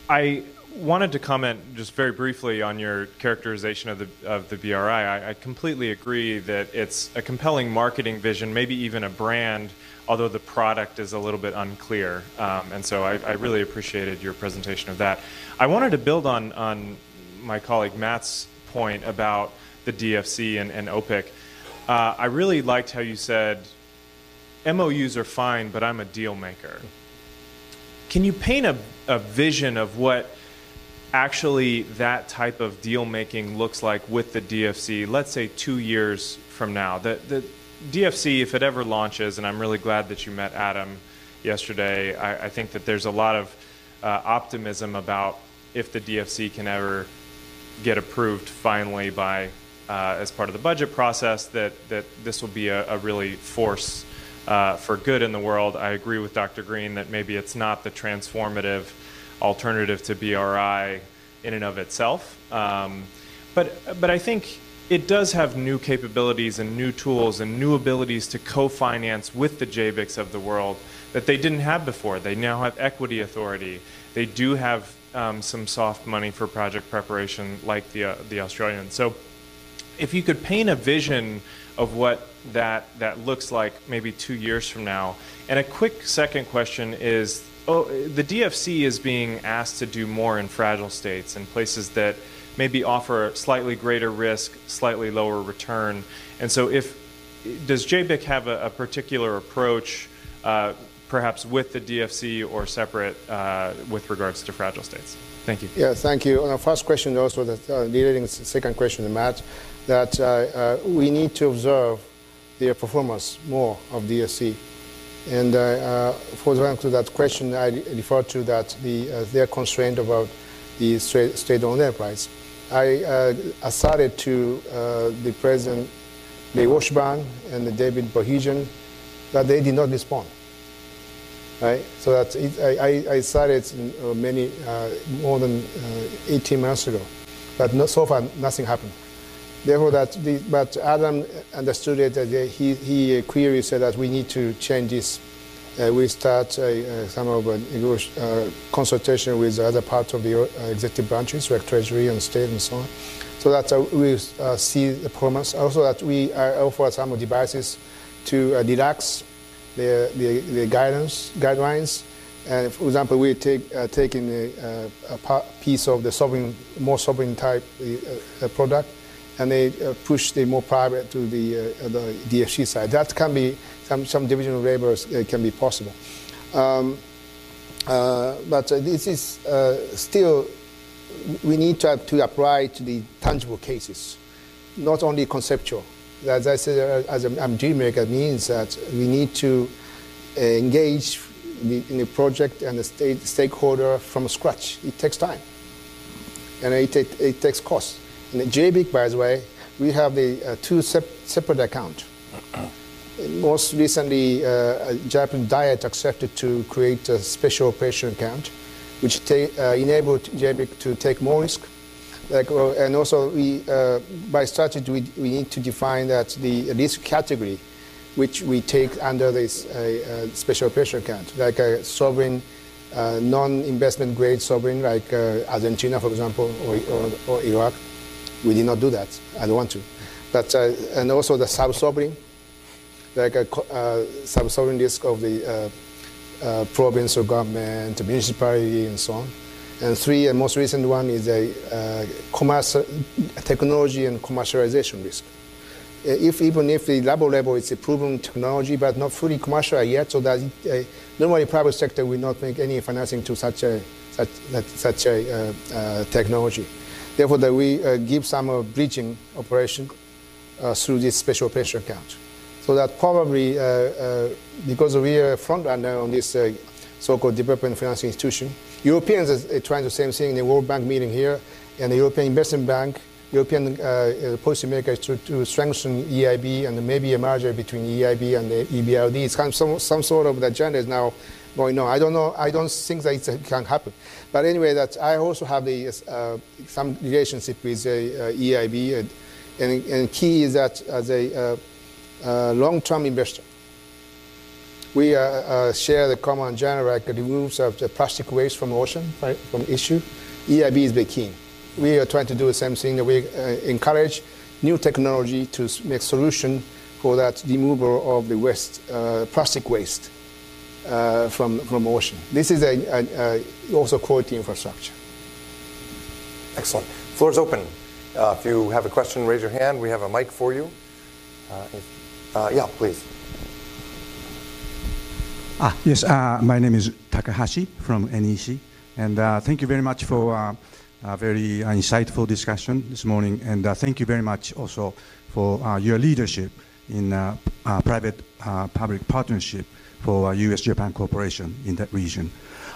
I wanted to comment just very briefly on your characterization of the of the BRI. I, I completely agree that it's a compelling marketing vision, maybe even a brand, although the product is a little bit unclear. Um, and so I, I really appreciated your presentation of that. I wanted to build on on my colleague Matt's point about the DFC and, and OPIC. Uh, I really liked how you said MOUs are fine, but I'm a deal maker. Can you paint a, a vision of what actually that type of deal making looks like with the DFC, let's say two years from now? The, the DFC, if it ever launches, and I'm really glad that you met Adam yesterday, I, I think that there's a lot of uh, optimism about if the DFC can ever get approved finally by uh, as part of the budget process that, that this will be a, a really force uh, for good in the world. I agree with Dr. Green that maybe it's not the transformative alternative to BRI in and of itself. Um, but, but I think it does have new capabilities and new tools and new abilities to co-finance with the JBICs of the world that they didn't have before. They now have equity authority. They do have um, some soft money for project preparation like the, uh, the Australians. So if you could paint a vision of what that, that looks like maybe two years from now. And a quick second question is, oh, the DFC is being asked to do more in fragile states and places that maybe offer slightly greater risk, slightly lower return. And so if, does JBIC have a, a particular approach uh, perhaps with the DFC or separate uh, with regards to fragile states? Thank you. Yeah, thank you. On the first question, also, the uh, the second question Matt, that uh, uh, we need to observe the performance more of DFC. And uh, uh, for example, to that question, I refer to that the, uh, their constraint about the state-owned enterprise. I uh, started to the President Ray Washburn and David Bohigian that they did not respond. Right? So that it, I, I started many, more than 18 months ago, but not, so far nothing happened. Therefore, that the, but Adam understood it. That he he queried said that we need to change this. Uh, we start uh, some of a uh, consultation with other parts of the uh, executive branches, like Treasury and State and so on, so that uh, we uh, see the performance. Also, that we offer some devices to relax the, the, the guidance guidelines. And for example, we take uh, taking a, a, piece of the sovereign, more sovereign type product and they uh, push the more private to the, uh, the DFC side. That can be, some, some division of labor uh, can be possible. Um, but this is still, we need to, to apply to the tangible cases, not only conceptual. As I said, as a, dream maker means that we need to engage in the project and the state stakeholder from scratch. It takes time, and it, it, it takes cost. In the JBIC, by the way, we have the uh, two sep separate accounts. Most recently, uh, Japan Diet accepted to create a special operation account, which uh, enabled JBIC to take more risk. Like, uh, and also, we, uh, by strategy, we, we need to define that the risk category which we take under this uh, special operation account, like a sovereign, non-investment grade sovereign, like Argentina, for example, or, or, or Iraq we did not do that. I don't want to. But, uh, and also the sub-sovereign, like a uh, sub-sovereign risk of the uh, uh, province or government, municipality, and so on. And three, and most recent one is a uh, technology and commercialization risk. Uh, if even if the level level is a proven technology but not fully commercial yet, so that normally private sector will not make any financing to such a such, such a technology. Therefore, that we uh, give some uh, bridging operation uh, through this special operation account. So that probably, because we are front runner on this so-called development financing institution, Europeans are trying the same thing in the World Bank meeting here, and the European Investment Bank, European uh, policymakers to, to strengthen EIB and maybe a merger between EIB and the EBRD. It's kind of some, some sort of agenda is now going on. I don't know. I don't think that it can happen. But anyway, that I also have the, uh, some relationship with uh, EIB, And, and key is that as a uh, uh, long-term investor, we uh, uh, share the common general like removes of the plastic waste from ocean, right, from issue. EIB is very keen. We are trying to do the same thing. We uh, encourage new technology to make solution for that removal of the waste, uh, plastic waste uh, from, from ocean. This is a, a, a also quality infrastructure. Excellent. Floor is open. Uh, if you have a question, raise your hand. We have a mic for you. Uh, if, uh, yeah, please. Ah, yes, uh, my name is Takahashi from NEC, and uh, thank you very much for uh, a very insightful discussion this morning, and thank you very much also for your leadership in private-public partnership for uh, U.S.-Japan cooperation in that region.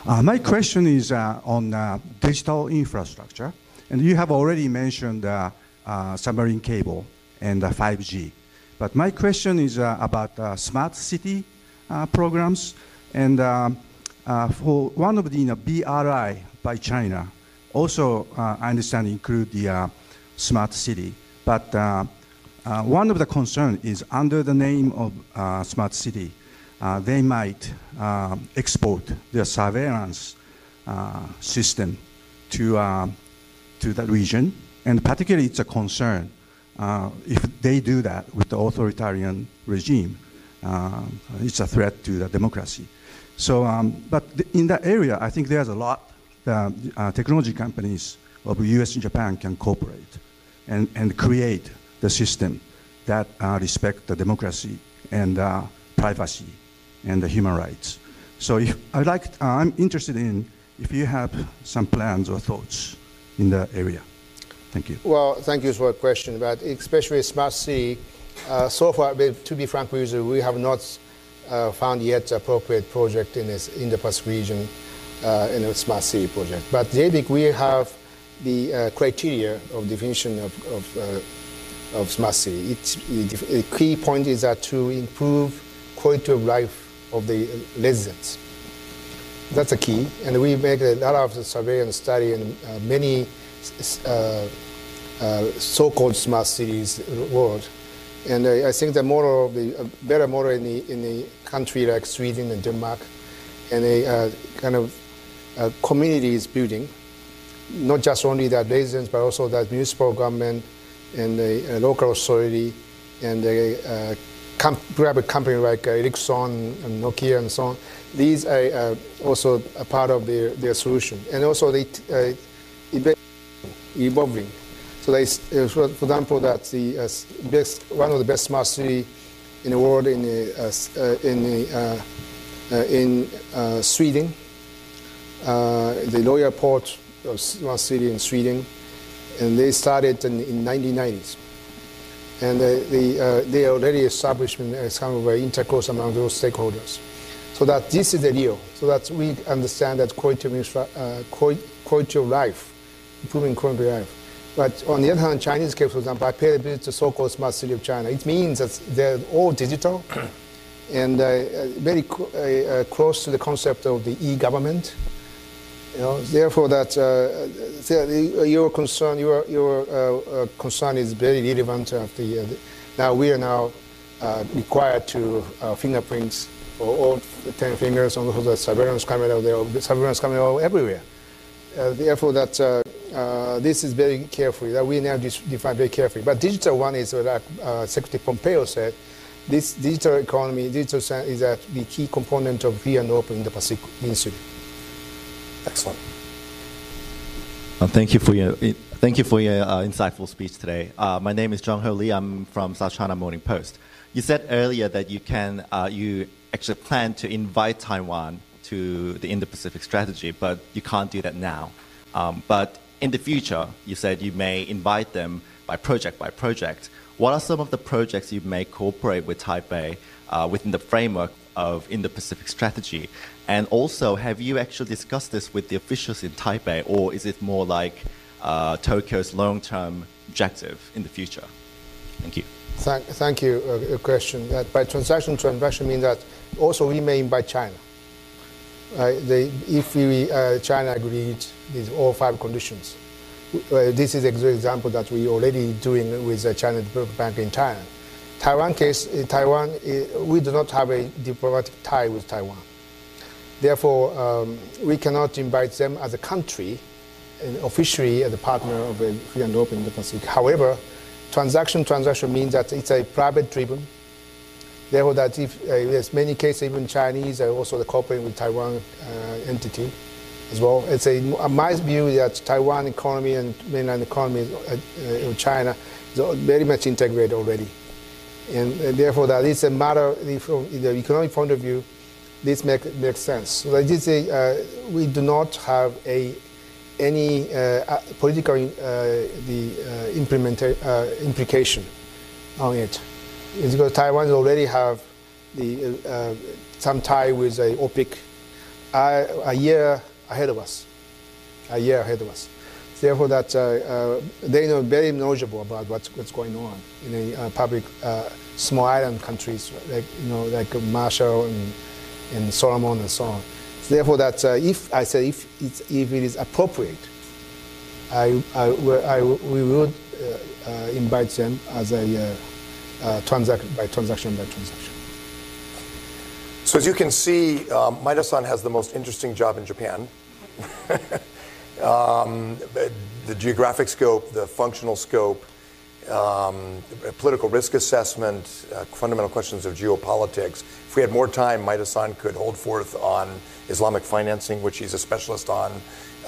Uh, my question is uh, on digital infrastructure, and you have already mentioned submarine cable and 5G. But my question is about smart city uh, programs. And uh, uh, for one of the BRI by China, also I understand include the smart city. But one of the concerns is under the name of smart city, they might export their surveillance system to to that region, and particularly it's a concern uh, if they do that with the authoritarian regime. Uh, it's a threat to the democracy. So, um, but in that area, I think there's a lot that uh, technology companies of the US and Japan can cooperate and, and create the system that uh, respect the democracy and uh, privacy and the human rights. So if, I'd like, uh, I'm interested in if you have some plans or thoughts in the area. Thank you. Well, thank you for the question, but especially smart city, uh, so far, to be frank with you, we have not uh, found yet appropriate project in, this, in the Pacific region uh, in a smart city project. But JBIC, we have the uh, criteria of definition of, of, uh, of smart city. It's, the key point is that to improve quality of life of the residents. That's a key, and we make a lot of surveillance study in uh, many so-called smart cities world. And I, I think the model, the uh, better model in the, in the country like Sweden and Denmark, and a uh, kind of uh, community is building, not just only that residents, but also that municipal government and the local authority and the uh, com private company like Ericsson and Nokia and so on. These are uh, also a part of their, their solution. And also they uh, evolving. So they, uh, for example, that the uh, best, one of the best smart city in the world in the, uh, uh in the, uh, in Sweden, the Royal Port of smart city in Sweden, and they started in, in 1990s. And they, they already established some of the intercourse among those stakeholders. So that this is the deal. So that we understand that quality of, quality of life, improving quality of life but on the other hand, Chinese case, for example, I paid a visit to so-called smart city of China. It means that they're all digital and uh, very uh, uh, close to the concept of the e-government. You know, therefore, that uh, your concern, your your uh, uh, concern is very relevant. Of the, now we are now required to fingerprints for all ten fingers on the surveillance camera. The surveillance camera everywhere. therefore, that uh, this is very carefully, that we now define very carefully. But digital one is like uh, Secretary Pompeo said, this digital economy, digital is a, the key component of free and open in the Pacific. Excellent. Uh, thank you for your thank you for your uh, insightful speech today. Uh, my name is John Ho Lee. I'm from South China Morning Post. You said earlier that you can uh, you actually plan to invite Taiwan to the Indo-Pacific strategy, but you can't do that now. Um, but in the future, you said you may invite them by project by project. What are some of the projects you may cooperate with Taipei uh, within the framework of Indo-Pacific strategy? And also, have you actually discussed this with the officials in Taipei, or is it more like uh, Tokyo's long-term objective in the future? Thank you. Thank, thank you. Uh, question by transaction transaction means that also we may invite China. Uh, they, if we, uh, China agreed with all five conditions, uh, this is a good example that we already doing with the China Development Bank in China. Taiwan case, in Taiwan, we do not have a diplomatic tie with Taiwan. Therefore, um, we cannot invite them as a country and officially as a partner of a free and open Indo-Pacific. However, transaction transaction means that it's a private driven. Therefore, that if uh, there's many cases, even Chinese are also cooperating with Taiwan uh, entity as well. It's a my view that Taiwan economy and mainland economy uh, uh China is very much integrated already, and, and therefore it's a matter from the economic point of view. This make, makes sense. So that is a, uh, we do not have a any uh, uh political uh, the implementa- implication on it. It's because Taiwan already have the some tie with a OPIC a year ahead of us, a year ahead of us. Therefore, that uh, uh, they know very knowledgeable about what's, what's going on in a uh, public small island countries like you know like Marshall and, and Solomon and so on. Therefore, that if I say if it's, if it is appropriate, I, I, I we would invite them as a uh, transaction by transaction by transaction. So as you can see, um, Maeda-san has the most interesting job in Japan. um, the geographic scope, the functional scope, um, political risk assessment, uh, fundamental questions of geopolitics. If we had more time, Maeda-san could hold forth on Islamic financing, which he's a specialist on,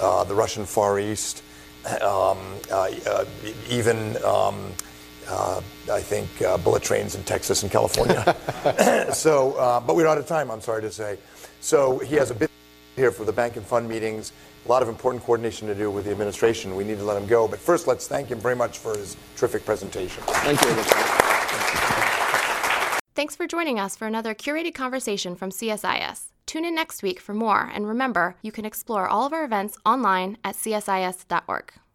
uh, the Russian Far East, um, uh, uh even um, uh, I think, uh, bullet trains in Texas and California. so, uh, but we're out of time, I'm sorry to say. So he has a bit here for the bank and fund meetings. A lot of important coordination to do with the administration. We need to let him go. But first, let's thank him very much for his terrific presentation. Thank you. Thanks for joining us for another curated conversation from CSIS. Tune in next week for more, and remember, you can explore all of our events online at csis.org.